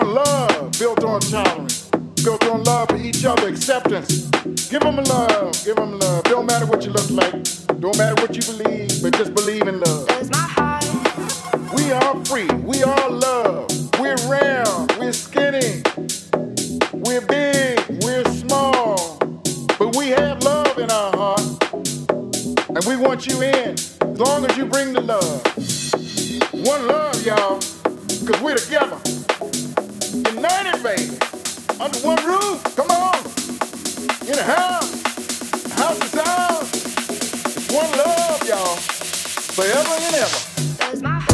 on love, built on tolerance, built on love for each other, acceptance. Give them love, give them love. Don't matter what you look like, don't matter what you believe, but just believe in love. We are free, we are love. We're round, we're skinny, we're big, we're small, but we have love in our heart, and we want you in as long as you bring the love. One love, y'all, because we're together. Baby. Under one roof. Come on. In a house. House is ours. It's one love, y'all. Forever and ever.